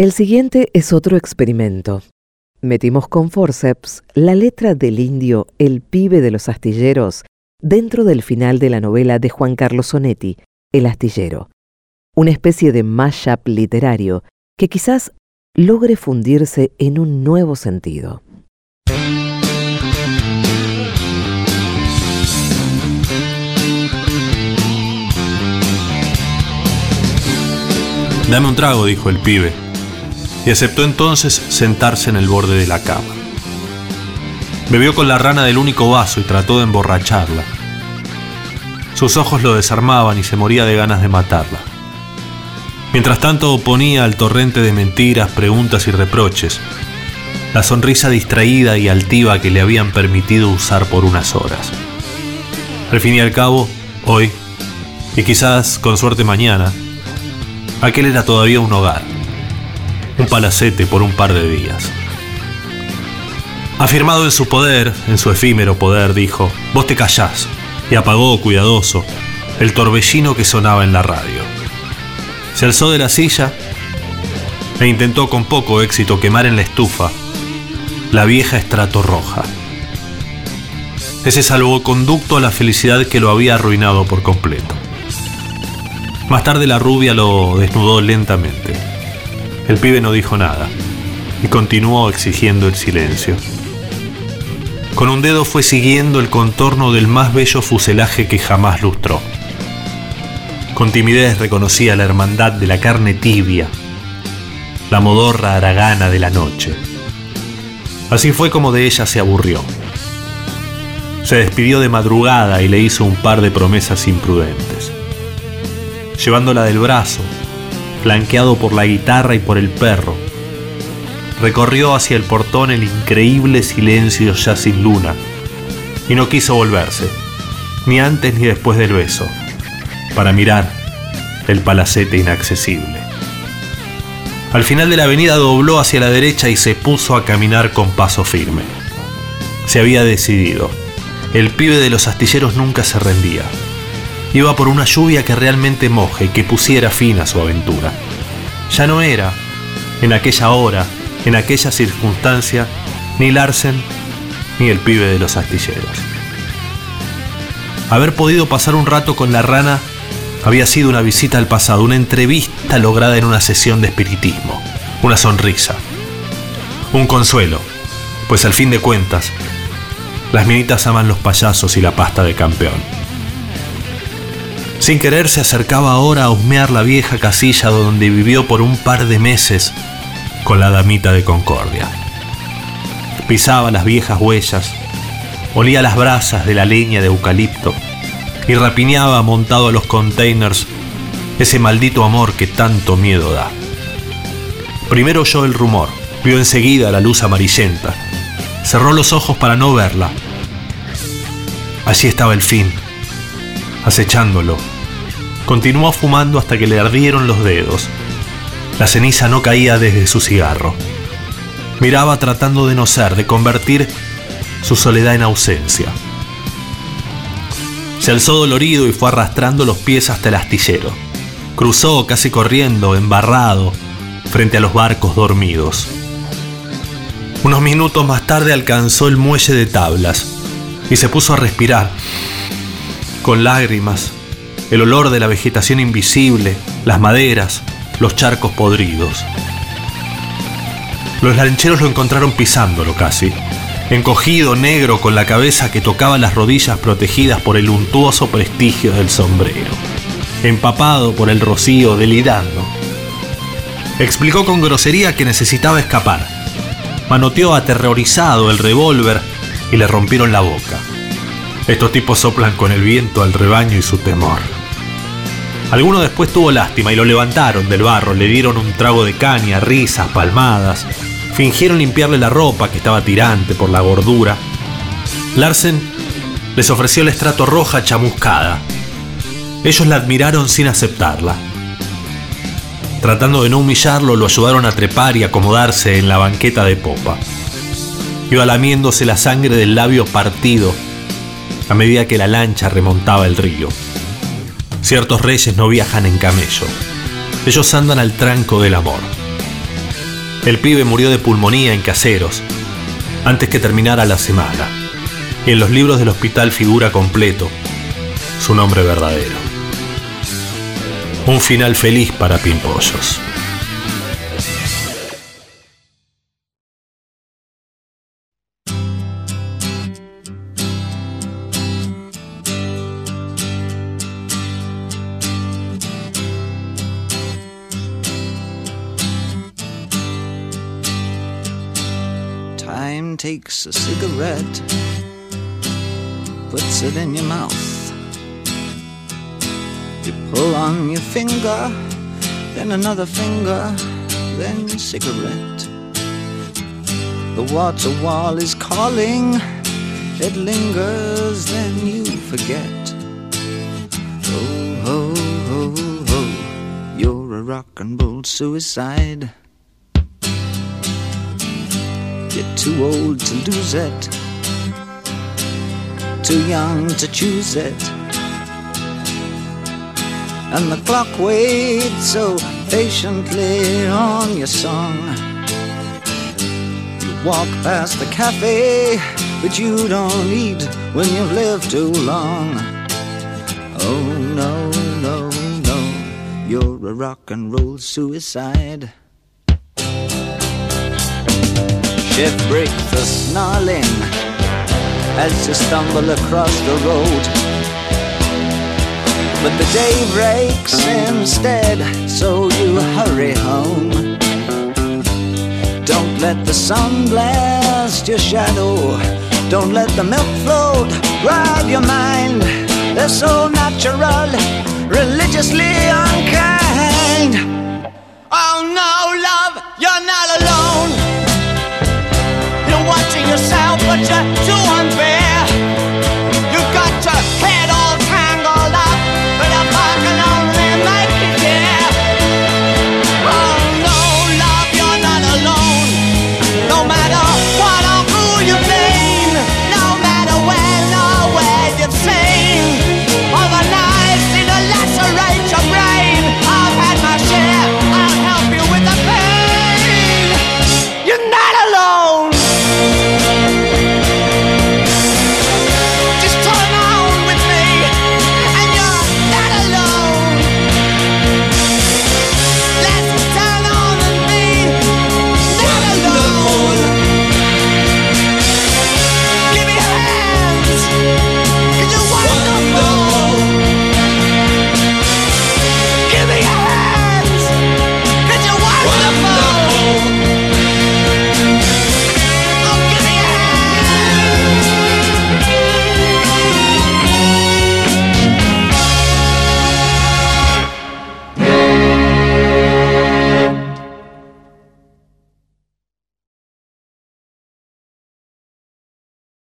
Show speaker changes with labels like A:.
A: El siguiente es otro experimento. Metimos con forceps la letra del indio El pibe de los astilleros dentro del final de la novela de Juan Carlos Sonetti, El astillero, una especie de mashup literario que quizás logre fundirse en un nuevo sentido.
B: Dame un trago, dijo el pibe, y aceptó entonces sentarse en el borde de la cama. Bebió con la rana del único vaso y trató de emborracharla. Sus ojos lo desarmaban y se moría de ganas de matarla. Mientras tanto oponía al torrente de mentiras, preguntas y reproches, la sonrisa distraída y altiva que le habían permitido usar por unas horas. Al fin y al cabo, hoy, y quizás con suerte mañana, aquel era todavía un hogar, un palacete por un par de días. Afirmado en su poder, en su efímero poder, dijo, vos te callás, y apagó, cuidadoso, el torbellino que sonaba en la radio. Se alzó de la silla e intentó con poco éxito quemar en la estufa la vieja estrato roja. Ese salvoconducto a la felicidad que lo había arruinado por completo. Más tarde la rubia lo desnudó lentamente. El pibe no dijo nada y continuó exigiendo el silencio. Con un dedo fue siguiendo el contorno del más bello fuselaje que jamás lustró. Con timidez reconocía la hermandad de la carne tibia, la modorra aragana de la noche. Así fue como de ella se aburrió. Se despidió de madrugada y le hizo un par de promesas imprudentes. Llevándola del brazo, flanqueado por la guitarra y por el perro, recorrió hacia el portón el increíble silencio ya sin luna, y no quiso volverse, ni antes ni después del beso, para mirar el palacete inaccesible. Al final de la avenida dobló hacia la derecha y se puso a caminar con paso firme. Se había decidido. El pibe de los astilleros nunca se rendía. Iba por una lluvia que realmente moje que pusiera fin a su aventura. Ya no era, en aquella hora, en aquella circunstancia, ni Larsen ni el pibe de los astilleros. Haber podido pasar un rato con la rana había sido una visita al pasado, una entrevista lograda en una sesión de espiritismo, una sonrisa, un consuelo, pues al fin de cuentas, las minitas aman los payasos y la pasta de campeón. Sin querer se acercaba ahora a husmear la vieja casilla donde vivió por un par de meses con la damita de Concordia. Pisaba las viejas huellas, olía las brasas de la leña de eucalipto y rapiñaba montado a los containers ese maldito amor que tanto miedo da. Primero oyó el rumor, vio enseguida la luz amarillenta, cerró los ojos para no verla. Allí estaba el fin, acechándolo. Continuó fumando hasta que le ardieron los dedos la ceniza no caía desde su cigarro. Miraba tratando de no ser, de convertir su soledad en ausencia. Se alzó dolorido y fue arrastrando los pies hasta el astillero. Cruzó casi corriendo, embarrado, frente a los barcos dormidos. Unos minutos más tarde alcanzó el muelle de tablas y se puso a respirar. Con lágrimas, el olor de la vegetación invisible, las maderas, los charcos podridos. Los lancheros lo encontraron pisándolo casi, encogido, negro, con la cabeza que tocaba las rodillas protegidas por el untuoso prestigio del sombrero, empapado por el rocío, delirando. Explicó con grosería que necesitaba escapar. Manoteó aterrorizado el revólver y le rompieron la boca. Estos tipos soplan con el viento al rebaño y su temor. Alguno después tuvo lástima y lo levantaron del barro, le dieron un trago de caña, risas, palmadas. Fingieron limpiarle la ropa que estaba tirante por la gordura. Larsen les ofreció el estrato roja chamuscada. Ellos la admiraron sin aceptarla. Tratando de no humillarlo, lo ayudaron a trepar y acomodarse en la banqueta de popa. Iba lamiéndose la sangre del labio partido a medida que la lancha remontaba el río. Ciertos reyes no viajan en camello. Ellos andan al tranco del amor. El pibe murió de pulmonía en caseros, antes que terminara la semana. Y en los libros del hospital figura completo su nombre verdadero. Un final feliz para Pimpollos.
C: Takes a cigarette, puts it in your mouth. You pull on your finger, then another finger, then cigarette. The water wall is calling, it lingers, then you forget. Oh, ho, ho, ho, you're a rock and roll suicide. You're too old to lose it, too young to choose it. And the clock waits so patiently on your song. You walk past the cafe, but you don't eat when you've lived too long. Oh no, no, no, you're a rock and roll suicide. Shift break the snarling as you stumble across the road. But the day breaks instead, so you hurry home. Don't let the sun blast your shadow. Don't let the milk float rob your mind. They're so natural, religiously unkind. Oh no! 就